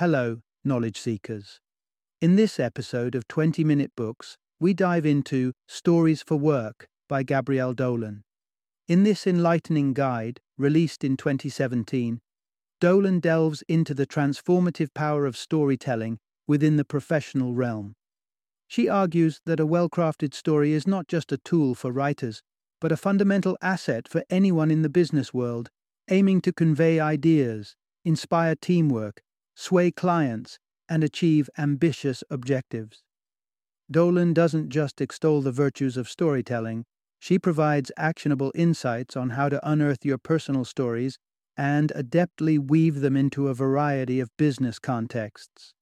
Hello, knowledge seekers. In this episode of 20 Minute Books, we dive into Stories for Work by Gabrielle Dolan. In this enlightening guide, released in 2017, Dolan delves into the transformative power of storytelling within the professional realm. She argues that a well crafted story is not just a tool for writers, but a fundamental asset for anyone in the business world, aiming to convey ideas, inspire teamwork, sway clients, and achieve ambitious objectives. Dolan doesn't just extol the virtues of storytelling, she provides actionable insights on how to unearth your personal stories and adeptly weave them into a variety of business contexts.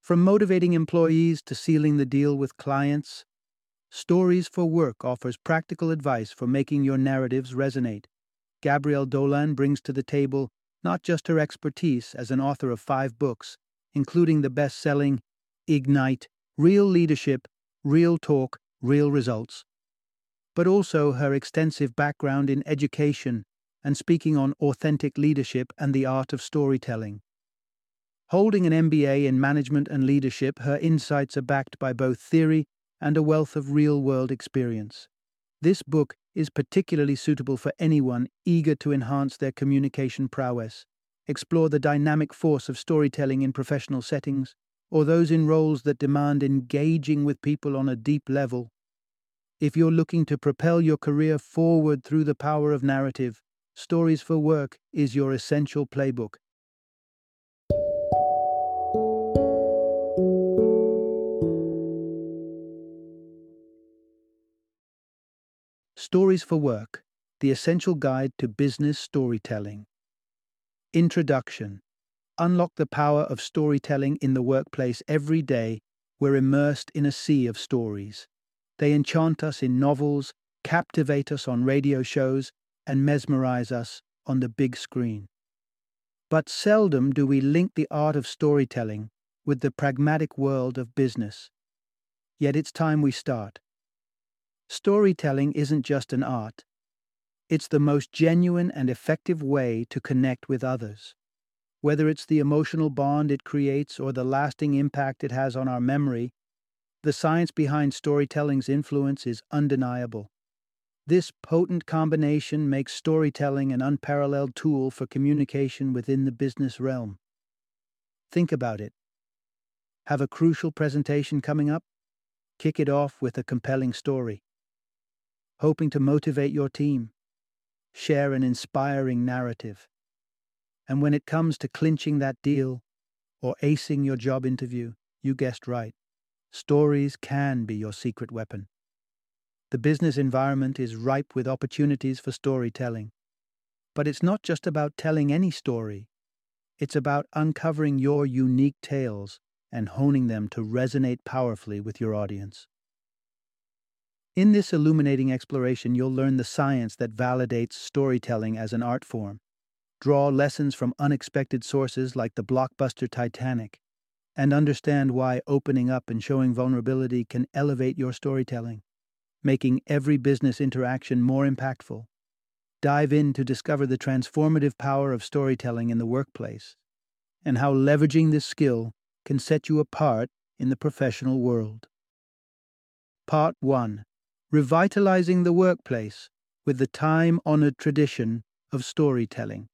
From motivating employees to sealing the deal with clients, Stories for Work offers practical advice for making your narratives resonate. Gabrielle Dolan brings to the table not just her expertise as an author of five books, including the best selling Ignite, Real Leadership, Real Talk, Real Results, but also her extensive background in education and speaking on authentic leadership and the art of storytelling. Holding an MBA in management and leadership, her insights are backed by both theory and a wealth of real world experience. This book is particularly suitable for anyone eager to enhance their communication prowess, explore the dynamic force of storytelling in professional settings, or those in roles that demand engaging with people on a deep level. If you're looking to propel your career forward through the power of narrative, Stories for Work is your essential playbook. Stories for Work The Essential Guide to Business Storytelling. Introduction Unlock the power of storytelling in the workplace every day. We're immersed in a sea of stories. They enchant us in novels, captivate us on radio shows, and mesmerize us on the big screen. But seldom do we link the art of storytelling with the pragmatic world of business. Yet it's time we start. Storytelling isn't just an art, it's the most genuine and effective way to connect with others. Whether it's the emotional bond it creates or the lasting impact it has on our memory, the science behind storytelling's influence is undeniable. This potent combination makes storytelling an unparalleled tool for communication within the business realm. Think about it. Have a crucial presentation coming up? Kick it off with a compelling story hoping to motivate your team, share an inspiring narrative. And when it comes to clinching that deal or acing your job interview, you guessed right. Stories can be your secret weapon. The business environment is ripe with opportunities for storytelling. But it's not just about telling any story, it's about uncovering your unique tales and honing them to resonate powerfully with your audience. In this illuminating exploration, you'll learn the science that validates storytelling as an art form, draw lessons from unexpected sources like the blockbuster Titanic, and understand why opening up and showing vulnerability can elevate your storytelling, making every business interaction more impactful. Dive in to discover the transformative power of storytelling in the workplace and how leveraging this skill can set you apart in the professional world. Part 1 revitalizing the workplace with the time honored tradition of storytelling.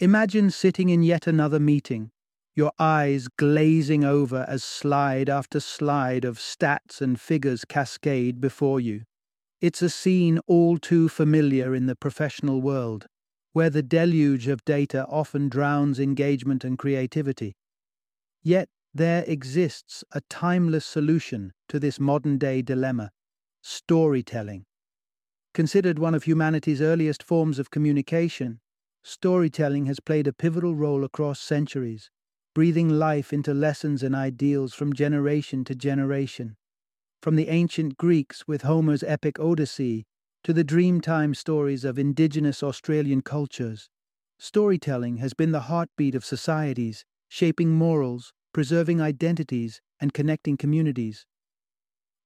Imagine sitting in yet another meeting, your eyes glazing over as slide after slide of stats and figures cascade before you. It's a scene all too familiar in the professional world, where the deluge of data often drowns engagement and creativity. Yet there exists a timeless solution to this modern day dilemma storytelling. Considered one of humanity's earliest forms of communication, storytelling has played a pivotal role across centuries, breathing life into lessons and ideals from generation to generation. From the ancient Greeks with Homer's epic Odyssey to the Dreamtime stories of indigenous Australian cultures, storytelling has been the heartbeat of societies, shaping morals, preserving identities, and connecting communities.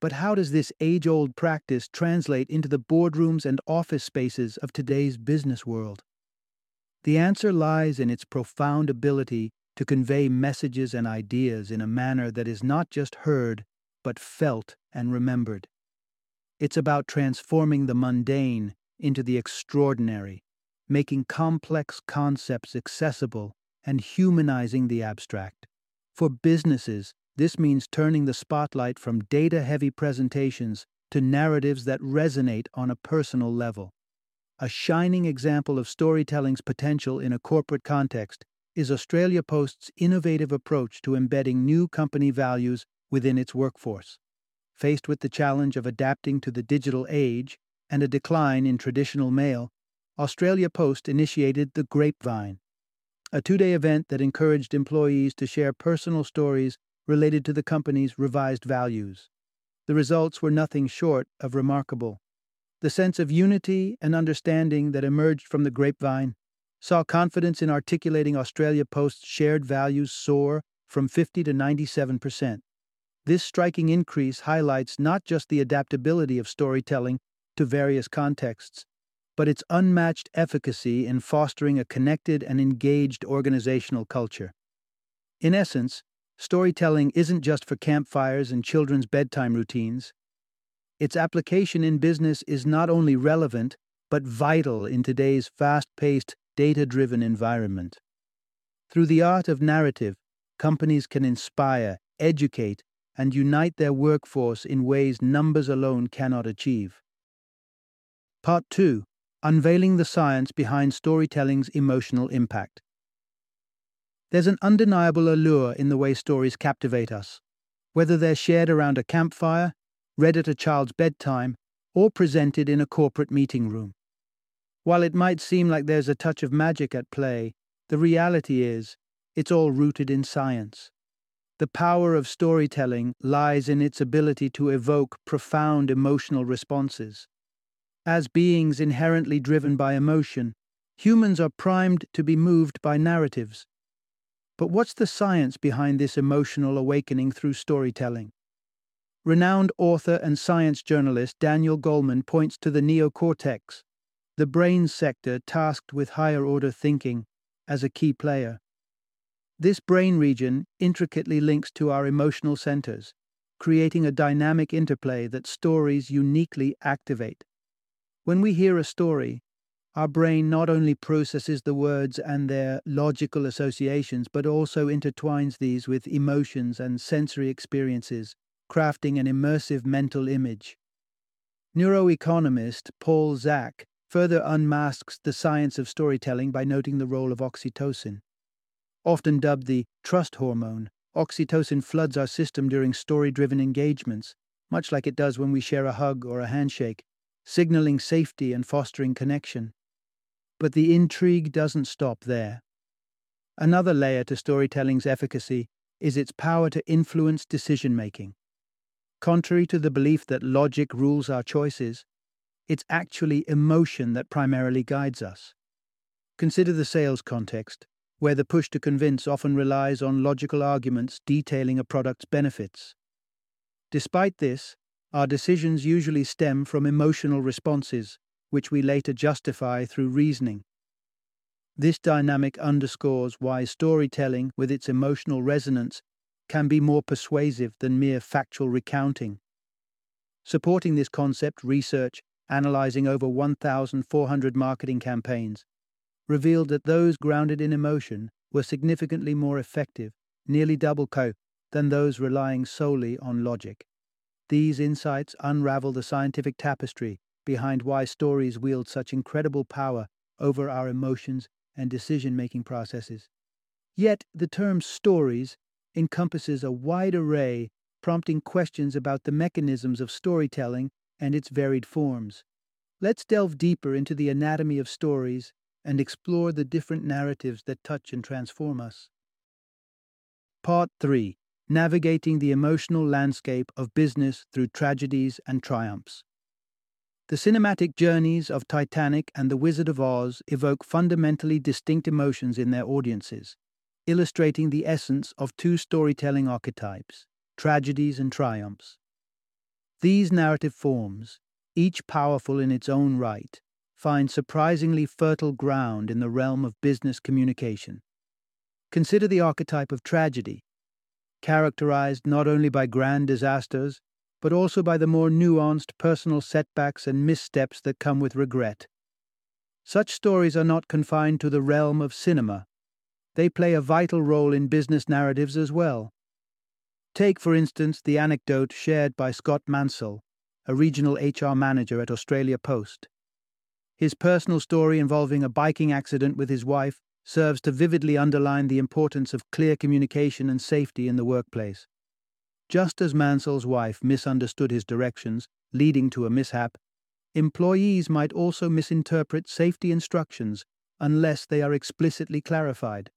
But how does this age old practice translate into the boardrooms and office spaces of today's business world? The answer lies in its profound ability to convey messages and ideas in a manner that is not just heard, but felt and remembered. It's about transforming the mundane into the extraordinary, making complex concepts accessible and humanizing the abstract. For businesses, this means turning the spotlight from data heavy presentations to narratives that resonate on a personal level. A shining example of storytelling's potential in a corporate context is Australia Post's innovative approach to embedding new company values within its workforce. Faced with the challenge of adapting to the digital age and a decline in traditional mail, Australia Post initiated the Grapevine, a two day event that encouraged employees to share personal stories related to the company's revised values. The results were nothing short of remarkable. The sense of unity and understanding that emerged from the grapevine saw confidence in articulating Australia Post's shared values soar from 50 to 97 percent. This striking increase highlights not just the adaptability of storytelling to various contexts, but its unmatched efficacy in fostering a connected and engaged organizational culture. In essence, storytelling isn't just for campfires and children's bedtime routines. Its application in business is not only relevant, but vital in today's fast paced, data driven environment. Through the art of narrative, companies can inspire, educate, and unite their workforce in ways numbers alone cannot achieve. Part 2 Unveiling the Science Behind Storytelling's Emotional Impact. There's an undeniable allure in the way stories captivate us, whether they're shared around a campfire, read at a child's bedtime, or presented in a corporate meeting room. While it might seem like there's a touch of magic at play, the reality is it's all rooted in science. The power of storytelling lies in its ability to evoke profound emotional responses as beings inherently driven by emotion, humans are primed to be moved by narratives. But what's the science behind this emotional awakening through storytelling? Renowned author and science journalist Daniel Goleman points to the neocortex, the brain sector tasked with higher order thinking, as a key player. This brain region intricately links to our emotional centers, creating a dynamic interplay that stories uniquely activate. When we hear a story, our brain not only processes the words and their logical associations, but also intertwines these with emotions and sensory experiences, crafting an immersive mental image. Neuroeconomist Paul Zak further unmasks the science of storytelling by noting the role of oxytocin. Often dubbed the trust hormone, oxytocin floods our system during story driven engagements, much like it does when we share a hug or a handshake signaling safety and fostering connection. But the intrigue doesn't stop there. Another layer to storytelling's efficacy is its power to influence decision making. Contrary to the belief that logic rules our choices, it's actually emotion that primarily guides us. Consider the sales context, where the push to convince often relies on logical arguments detailing a product's benefits. Despite this, our decisions usually stem from emotional responses, which we later justify through reasoning. This dynamic underscores why storytelling, with its emotional resonance, can be more persuasive than mere factual recounting. Supporting this concept, research, analyzing over 1,400 marketing campaigns, revealed that those grounded in emotion were significantly more effective, nearly double co, than those relying solely on logic. These insights unravel the scientific tapestry behind why stories wield such incredible power over our emotions and decision making processes. Yet, the term stories encompasses a wide array, prompting questions about the mechanisms of storytelling and its varied forms. Let's delve deeper into the anatomy of stories and explore the different narratives that touch and transform us. Part 3 navigating the emotional landscape of business through tragedies and triumphs. The cinematic journeys of Titanic and The Wizard of Oz evoke fundamentally distinct emotions in their audiences, illustrating the essence of two storytelling archetypes tragedies and triumphs. These narrative forms, each powerful in its own right, find surprisingly fertile ground in the realm of business communication. Consider the archetype of tragedy, characterized not only by grand disasters, but also by the more nuanced personal setbacks and missteps that come with regret. Such stories are not confined to the realm of cinema. They play a vital role in business narratives as well. Take, for instance, the anecdote shared by Scott Mansell, a regional HR manager at Australia Post. His personal story involving a biking accident with his wife serves to vividly underline the importance of clear communication and safety in the workplace. Just as Mansell's wife misunderstood his directions, leading to a mishap, employees might also misinterpret safety instructions unless they are explicitly clarified.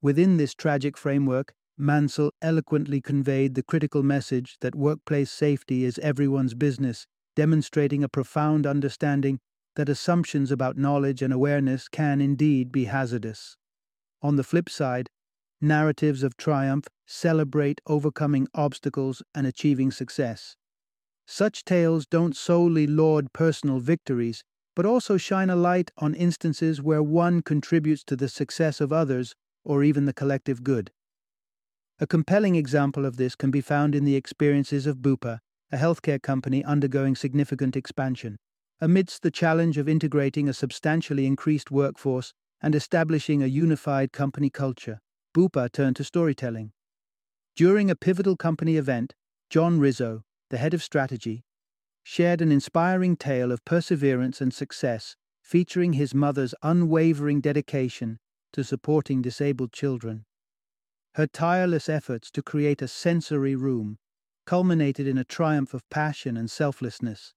Within this tragic framework, Mansell eloquently conveyed the critical message that workplace safety is everyone's business, demonstrating a profound understanding that assumptions about knowledge and awareness can indeed be hazardous. On the flip side, narratives of triumph celebrate overcoming obstacles and achieving success. Such tales don't solely laud personal victories, but also shine a light on instances where one contributes to the success of others or even the collective good. A compelling example of this can be found in the experiences of Bupa, a healthcare company undergoing significant expansion. Amidst the challenge of integrating a substantially increased workforce and establishing a unified company culture, Bupa turned to storytelling. During a pivotal company event, John Rizzo, the head of strategy, shared an inspiring tale of perseverance and success featuring his mother's unwavering dedication to supporting disabled children. Her tireless efforts to create a sensory room culminated in a triumph of passion and selflessness,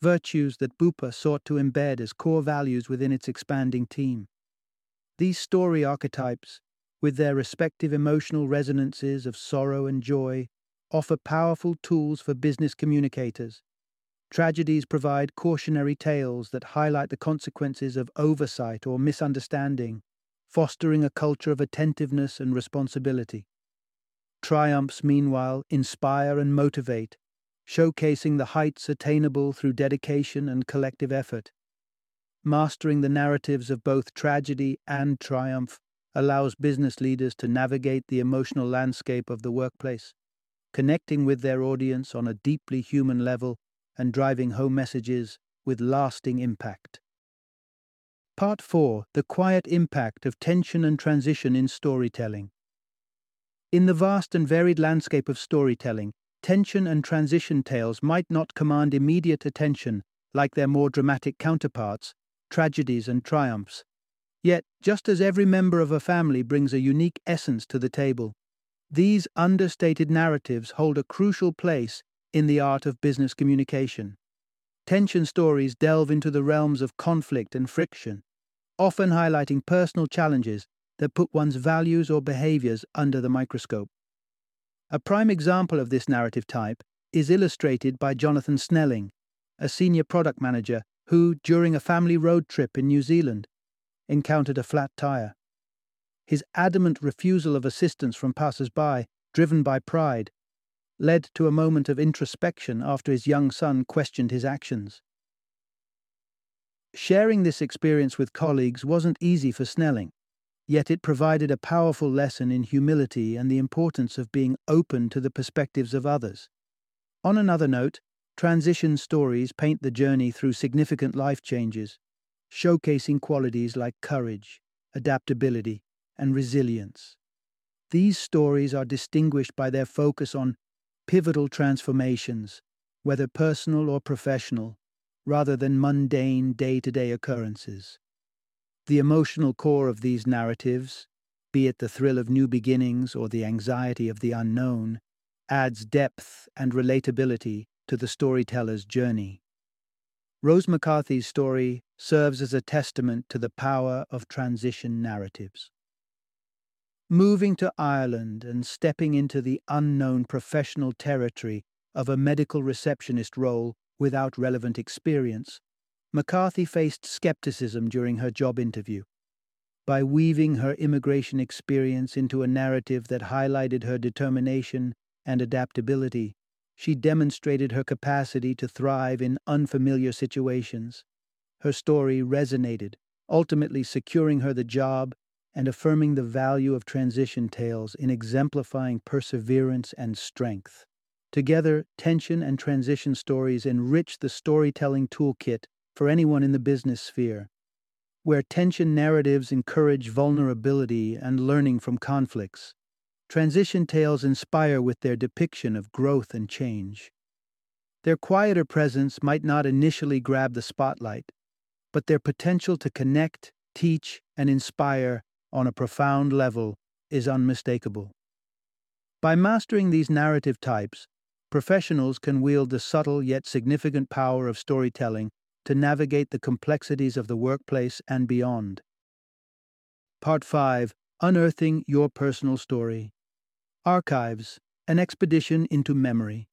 virtues that Bupa sought to embed as core values within its expanding team. These story archetypes, with their respective emotional resonances of sorrow and joy, offer powerful tools for business communicators. Tragedies provide cautionary tales that highlight the consequences of oversight or misunderstanding, fostering a culture of attentiveness and responsibility. Triumphs, meanwhile, inspire and motivate, showcasing the heights attainable through dedication and collective effort. Mastering the narratives of both tragedy and triumph allows business leaders to navigate the emotional landscape of the workplace, connecting with their audience on a deeply human level and driving home messages with lasting impact. Part 4 The Quiet Impact of Tension and Transition in Storytelling. In the vast and varied landscape of storytelling, tension and transition tales might not command immediate attention like their more dramatic counterparts, tragedies and triumphs. Yet, just as every member of a family brings a unique essence to the table, these understated narratives hold a crucial place in the art of business communication. Tension stories delve into the realms of conflict and friction, often highlighting personal challenges that put one's values or behaviors under the microscope. A prime example of this narrative type is illustrated by Jonathan Snelling, a senior product manager who, during a family road trip in New Zealand, encountered a flat tire. His adamant refusal of assistance from passers by, driven by pride, led to a moment of introspection after his young son questioned his actions. Sharing this experience with colleagues wasn't easy for Snelling, yet it provided a powerful lesson in humility and the importance of being open to the perspectives of others. On another note, transition stories paint the journey through significant life changes, showcasing qualities like courage, adaptability, and resilience. These stories are distinguished by their focus on pivotal transformations, whether personal or professional, rather than mundane day to day occurrences. The emotional core of these narratives, be it the thrill of new beginnings or the anxiety of the unknown, adds depth and relatability to the storyteller's journey. Rose McCarthy's story serves as a testament to the power of transition narratives. Moving to Ireland and stepping into the unknown professional territory of a medical receptionist role without relevant experience, McCarthy faced skepticism during her job interview. By weaving her immigration experience into a narrative that highlighted her determination and adaptability, she demonstrated her capacity to thrive in unfamiliar situations. her story resonated, ultimately securing her the job and affirming the value of transition tales in exemplifying perseverance and strength. Together, tension and transition stories enrich the storytelling toolkit for anyone in the business sphere. Where tension narratives encourage vulnerability and learning from conflicts, transition tales inspire with their depiction of growth and change. Their quieter presence might not initially grab the spotlight, but their potential to connect, teach, and inspire on a profound level is unmistakable. By mastering these narrative types, professionals can wield the subtle yet significant power of storytelling to navigate the complexities of the workplace and beyond. Part 5 Unearthing Your Personal Story Archives An Expedition into Memory.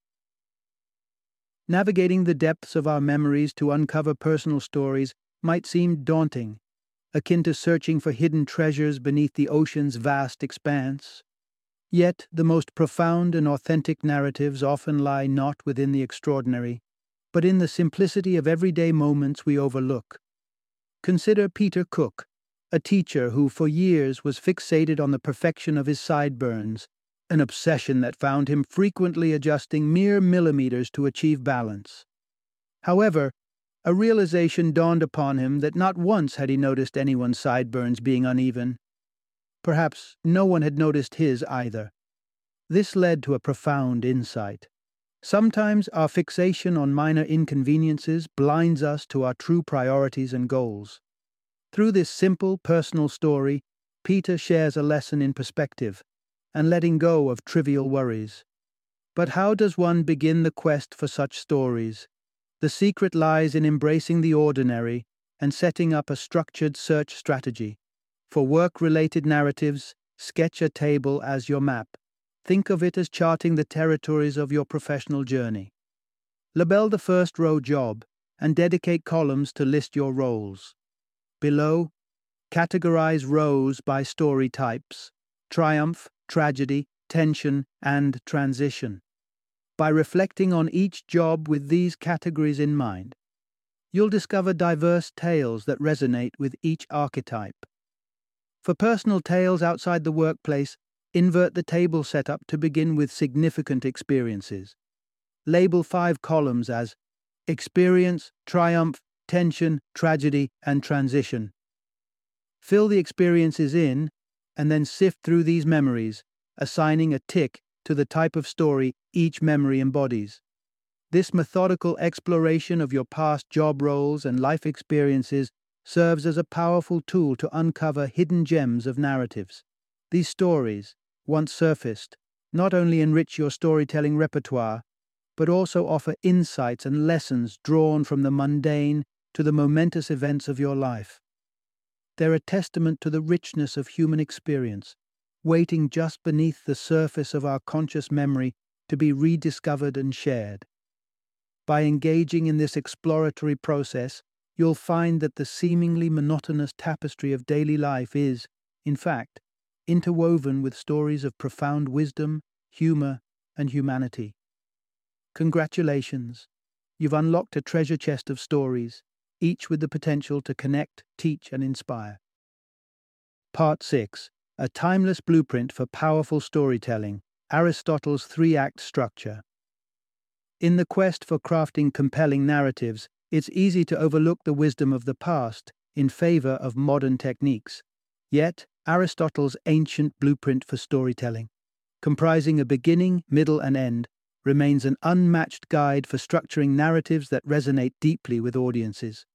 Navigating the depths of our memories to uncover personal stories might seem daunting, akin to searching for hidden treasures beneath the ocean's vast expanse. Yet, the most profound and authentic narratives often lie not within the extraordinary, but in the simplicity of everyday moments we overlook. Consider Peter Cook, a teacher who for years was fixated on the perfection of his sideburns, an obsession that found him frequently adjusting mere millimeters to achieve balance. However, a realization dawned upon him that not once had he noticed anyone's sideburns being uneven. Perhaps no one had noticed his either. This led to a profound insight. Sometimes our fixation on minor inconveniences blinds us to our true priorities and goals. Through this simple personal story, Peter shares a lesson in perspective and letting go of trivial worries. But how does one begin the quest for such stories? The secret lies in embracing the ordinary and setting up a structured search strategy. For work related narratives, sketch a table as your map. Think of it as charting the territories of your professional journey. Label the first row job and dedicate columns to list your roles. Below, categorize rows by story types triumph, tragedy, tension, and transition by reflecting on each job with these categories in mind. You'll discover diverse tales that resonate with each archetype. For personal tales outside the workplace, invert the table setup to begin with significant experiences. Label five columns as experience, triumph, tension, tragedy, and transition. Fill the experiences in, and then sift through these memories, assigning a tick to the type of story each memory embodies. This methodical exploration of your past job roles and life experiences serves as a powerful tool to uncover hidden gems of narratives. These stories, once surfaced, not only enrich your storytelling repertoire, but also offer insights and lessons drawn from the mundane to the momentous events of your life. They're a testament to the richness of human experience waiting just beneath the surface of our conscious memory to be rediscovered and shared. By engaging in this exploratory process, you'll find that the seemingly monotonous tapestry of daily life is, in fact, interwoven with stories of profound wisdom, humor, and humanity. Congratulations! You've unlocked a treasure chest of stories, each with the potential to connect, teach, and inspire. Part 6 a timeless blueprint for powerful storytelling, Aristotle's three act structure. In the quest for crafting compelling narratives, it's easy to overlook the wisdom of the past in favor of modern techniques. Yet, Aristotle's ancient blueprint for storytelling, comprising a beginning, middle, and end, remains an unmatched guide for structuring narratives that resonate deeply with audiences.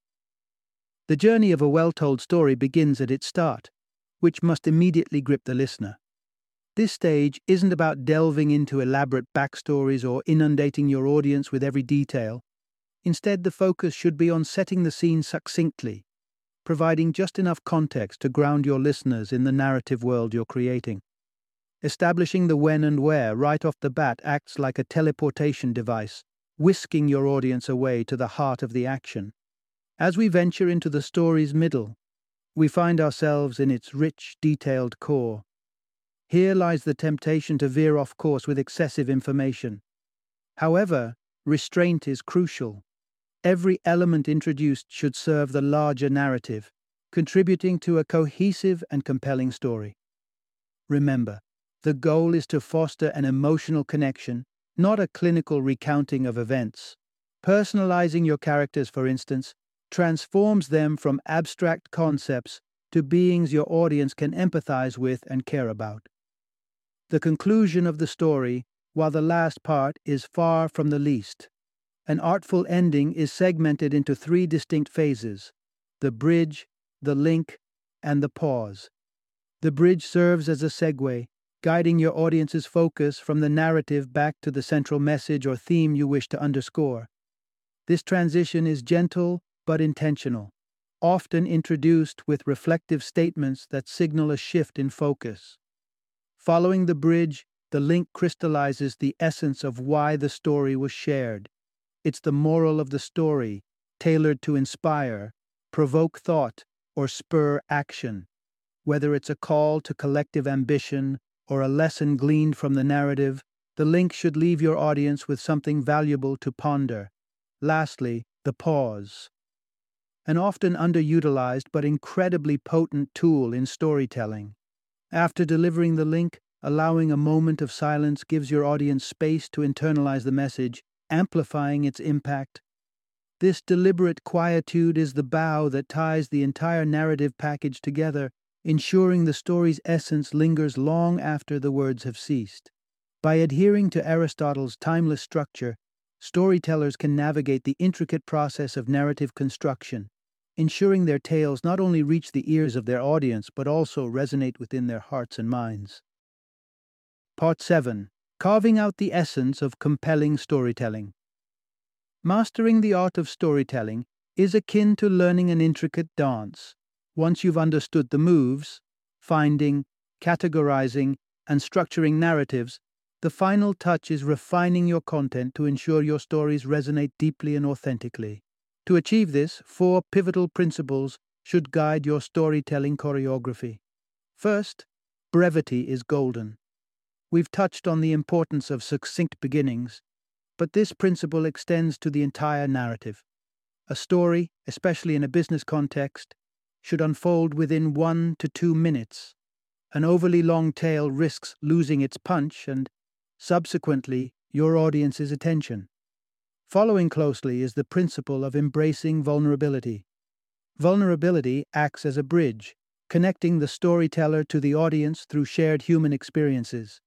The journey of a well told story begins at its start, which must immediately grip the listener. This stage isn't about delving into elaborate backstories or inundating your audience with every detail. Instead, the focus should be on setting the scene succinctly, providing just enough context to ground your listeners in the narrative world you're creating. Establishing the when and where right off the bat acts like a teleportation device, whisking your audience away to the heart of the action. As we venture into the story's middle, we find ourselves in its rich, detailed core. Here lies the temptation to veer off course with excessive information. However, restraint is crucial. Every element introduced should serve the larger narrative, contributing to a cohesive and compelling story. Remember, the goal is to foster an emotional connection, not a clinical recounting of events. Personalizing your characters, for instance, transforms them from abstract concepts to beings your audience can empathize with and care about. The conclusion of the story, while the last part is far from the least. An artful ending is segmented into three distinct phases the bridge, the link, and the pause. The bridge serves as a segue, guiding your audience's focus from the narrative back to the central message or theme you wish to underscore. This transition is gentle but intentional, often introduced with reflective statements that signal a shift in focus. Following the bridge, the link crystallizes the essence of why the story was shared. It's the moral of the story, tailored to inspire, provoke thought, or spur action. Whether it's a call to collective ambition or a lesson gleaned from the narrative, the link should leave your audience with something valuable to ponder. Lastly, the pause. An often underutilized but incredibly potent tool in storytelling. After delivering the link, allowing a moment of silence gives your audience space to internalize the message, amplifying its impact. This deliberate quietude is the bow that ties the entire narrative package together ensuring the story's essence lingers long after the words have ceased. By adhering to Aristotle's timeless structure, storytellers can navigate the intricate process of narrative construction, ensuring their tales not only reach the ears of their audience but also resonate within their hearts and minds. Part 7 Carving out the essence of compelling storytelling. Mastering the art of storytelling is akin to learning an intricate dance. Once you've understood the moves, finding, categorizing, and structuring narratives, the final touch is refining your content to ensure your stories resonate deeply and authentically. To achieve this, four pivotal principles should guide your storytelling choreography. First, brevity is golden. We've touched on the importance of succinct beginnings, but this principle extends to the entire narrative. A story, especially in a business context, should unfold within one to two minutes. An overly long tale risks losing its punch and, subsequently, your audience's attention. Following closely is the principle of embracing vulnerability. Vulnerability acts as a bridge, connecting the storyteller to the audience through shared human experiences.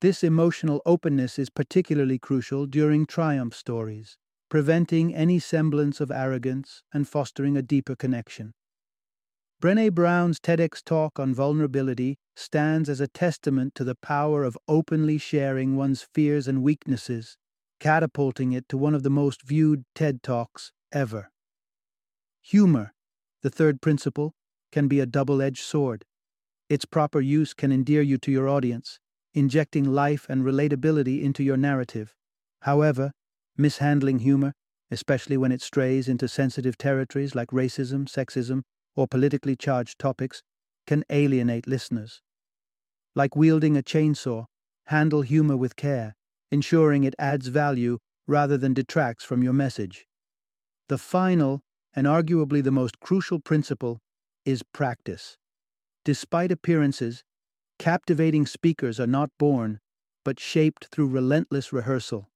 This emotional openness is particularly crucial during triumph stories, preventing any semblance of arrogance and fostering a deeper connection. Brene Brown's TEDx talk on vulnerability stands as a testament to the power of openly sharing one's fears and weaknesses, catapulting it to one of the most viewed TED Talks ever. Humor, the third principle, can be a double edged sword. Its proper use can endear you to your audience, injecting life and relatability into your narrative. However, mishandling humor, especially when it strays into sensitive territories like racism, sexism, or politically charged topics can alienate listeners. Like wielding a chainsaw, handle humor with care, ensuring it adds value rather than detracts from your message. The final, and arguably the most crucial principle, is practice. Despite appearances, captivating speakers are not born, but shaped through relentless rehearsal.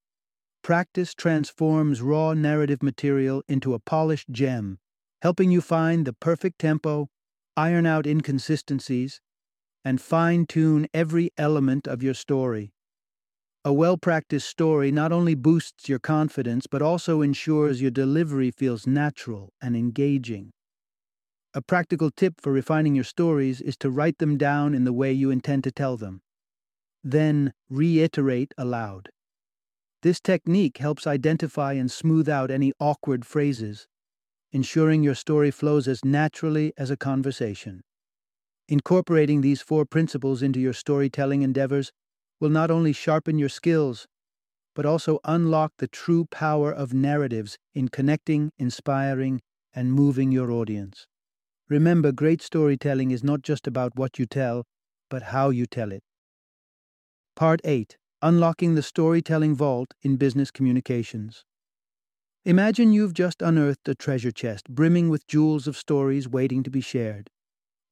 Practice transforms raw narrative material into a polished gem helping you find the perfect tempo, iron out inconsistencies, and fine tune every element of your story. A well practiced story not only boosts your confidence, but also ensures your delivery feels natural and engaging. A practical tip for refining your stories is to write them down in the way you intend to tell them. Then reiterate aloud. This technique helps identify and smooth out any awkward phrases, ensuring your story flows as naturally as a conversation. Incorporating these four principles into your storytelling endeavors will not only sharpen your skills, but also unlock the true power of narratives in connecting, inspiring, and moving your audience. Remember, great storytelling is not just about what you tell, but how you tell it. Part 8 Unlocking the Storytelling Vault in Business Communications. Imagine you've just unearthed a treasure chest brimming with jewels of stories waiting to be shared.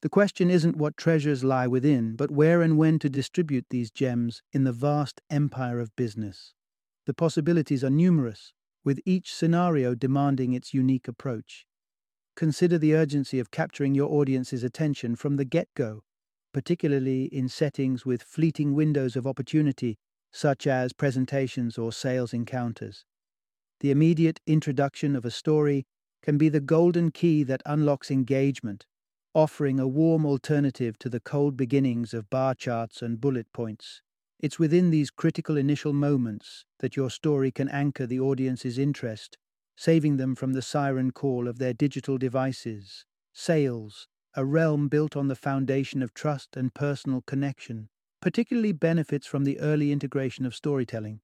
The question isn't what treasures lie within, but where and when to distribute these gems in the vast empire of business. The possibilities are numerous, with each scenario demanding its unique approach. Consider the urgency of capturing your audience's attention from the get go, particularly in settings with fleeting windows of opportunity, such as presentations or sales encounters. The immediate introduction of a story can be the golden key that unlocks engagement, offering a warm alternative to the cold beginnings of bar charts and bullet points. It's within these critical initial moments that your story can anchor the audience's interest, saving them from the siren call of their digital devices. Sales, a realm built on the foundation of trust and personal connection, particularly benefits from the early integration of storytelling.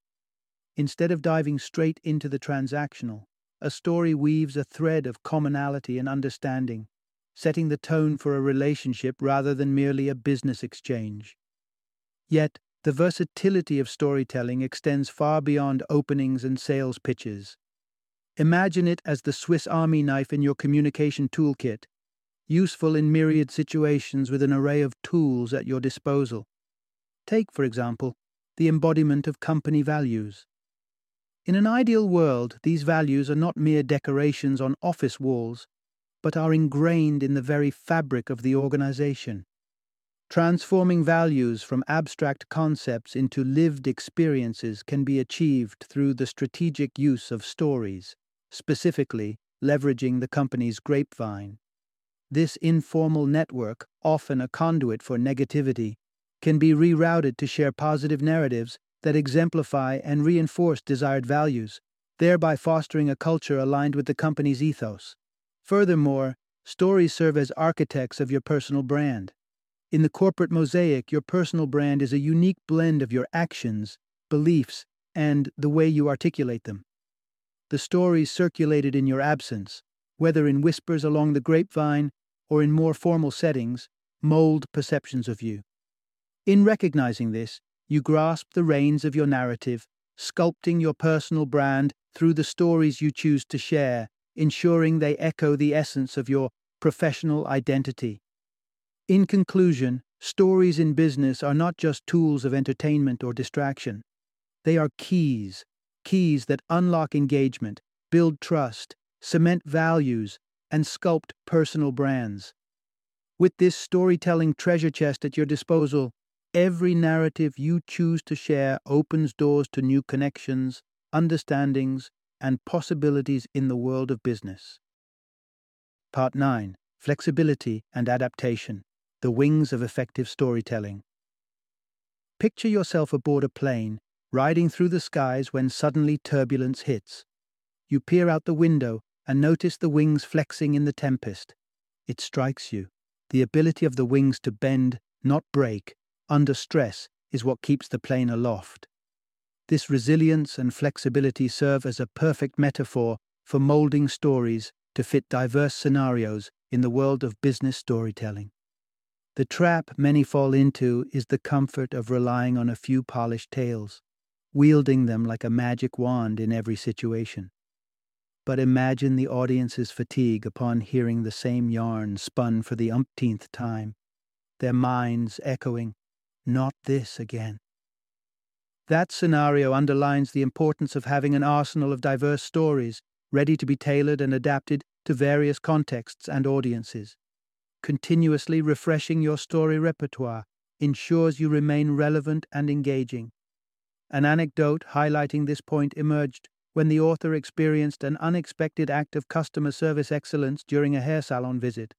Instead of diving straight into the transactional, a story weaves a thread of commonality and understanding, setting the tone for a relationship rather than merely a business exchange. Yet, the versatility of storytelling extends far beyond openings and sales pitches. Imagine it as the Swiss Army knife in your communication toolkit, useful in myriad situations with an array of tools at your disposal. Take, for example, the embodiment of company values. In an ideal world, these values are not mere decorations on office walls, but are ingrained in the very fabric of the organization. Transforming values from abstract concepts into lived experiences can be achieved through the strategic use of stories, specifically leveraging the company's grapevine. This informal network, often a conduit for negativity, can be rerouted to share positive narratives that exemplify and reinforce desired values, thereby fostering a culture aligned with the company's ethos. Furthermore, stories serve as architects of your personal brand. In the corporate mosaic, your personal brand is a unique blend of your actions, beliefs, and the way you articulate them. The stories circulated in your absence, whether in whispers along the grapevine or in more formal settings, mold perceptions of you. In recognizing this, you grasp the reins of your narrative, sculpting your personal brand through the stories you choose to share, ensuring they echo the essence of your professional identity. In conclusion, stories in business are not just tools of entertainment or distraction. They are keys, keys that unlock engagement, build trust, cement values, and sculpt personal brands. With this storytelling treasure chest at your disposal, Every narrative you choose to share opens doors to new connections, understandings, and possibilities in the world of business. Part 9 Flexibility and Adaptation The Wings of Effective Storytelling. Picture yourself aboard a plane, riding through the skies when suddenly turbulence hits. You peer out the window and notice the wings flexing in the tempest. It strikes you. The ability of the wings to bend, not break, under stress is what keeps the plane aloft. This resilience and flexibility serve as a perfect metaphor for molding stories to fit diverse scenarios in the world of business storytelling. The trap many fall into is the comfort of relying on a few polished tales, wielding them like a magic wand in every situation. But imagine the audience's fatigue upon hearing the same yarn spun for the umpteenth time, their minds echoing, not this again. That scenario underlines the importance of having an arsenal of diverse stories, ready to be tailored and adapted to various contexts and audiences. Continuously refreshing your story repertoire ensures you remain relevant and engaging. An anecdote highlighting this point emerged when the author experienced an unexpected act of customer service excellence during a hair salon visit.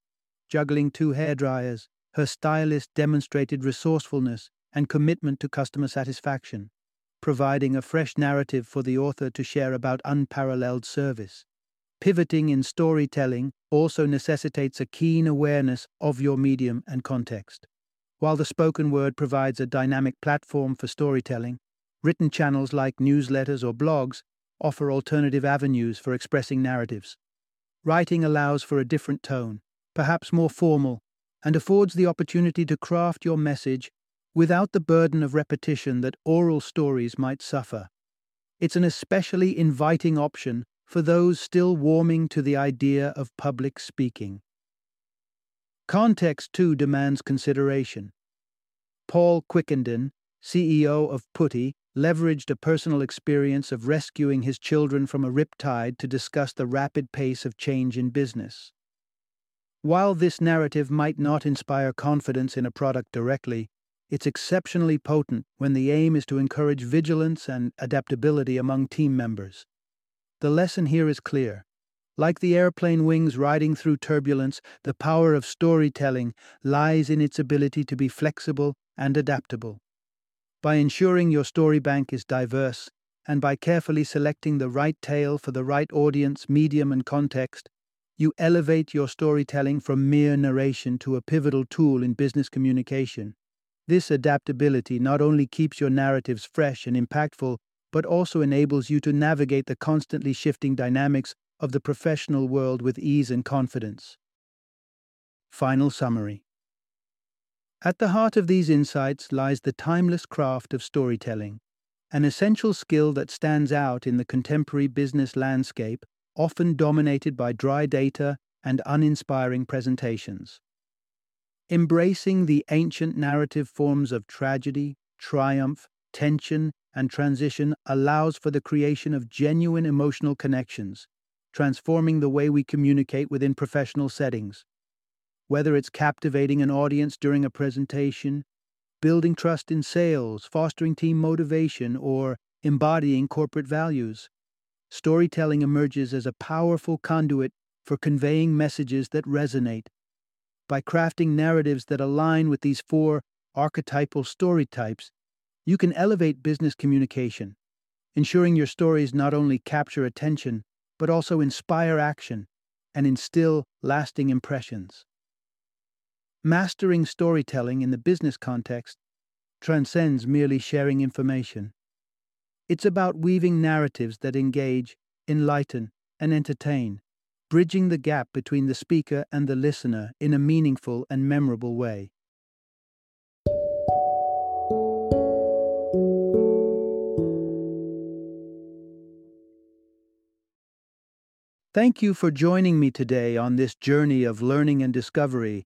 Juggling two hair dryers, her stylist demonstrated resourcefulness and commitment to customer satisfaction, providing a fresh narrative for the author to share about unparalleled service. Pivoting in storytelling also necessitates a keen awareness of your medium and context. While the spoken word provides a dynamic platform for storytelling, written channels like newsletters or blogs offer alternative avenues for expressing narratives. Writing allows for a different tone, perhaps more formal and affords the opportunity to craft your message without the burden of repetition that oral stories might suffer. It's an especially inviting option for those still warming to the idea of public speaking. Context, too, demands consideration. Paul Quickenden, CEO of Putty, leveraged a personal experience of rescuing his children from a riptide to discuss the rapid pace of change in business. While this narrative might not inspire confidence in a product directly, it's exceptionally potent when the aim is to encourage vigilance and adaptability among team members. The lesson here is clear. Like the airplane wings riding through turbulence, the power of storytelling lies in its ability to be flexible and adaptable. By ensuring your story bank is diverse, and by carefully selecting the right tale for the right audience, medium, and context, you elevate your storytelling from mere narration to a pivotal tool in business communication. This adaptability not only keeps your narratives fresh and impactful, but also enables you to navigate the constantly shifting dynamics of the professional world with ease and confidence. Final summary At the heart of these insights lies the timeless craft of storytelling, an essential skill that stands out in the contemporary business landscape often dominated by dry data and uninspiring presentations. Embracing the ancient narrative forms of tragedy, triumph, tension, and transition allows for the creation of genuine emotional connections, transforming the way we communicate within professional settings. Whether it's captivating an audience during a presentation, building trust in sales, fostering team motivation, or embodying corporate values, storytelling emerges as a powerful conduit for conveying messages that resonate. By crafting narratives that align with these four archetypal story types, you can elevate business communication, ensuring your stories not only capture attention, but also inspire action and instill lasting impressions. Mastering storytelling in the business context transcends merely sharing information. It's about weaving narratives that engage, enlighten, and entertain, bridging the gap between the speaker and the listener in a meaningful and memorable way. Thank you for joining me today on this journey of learning and discovery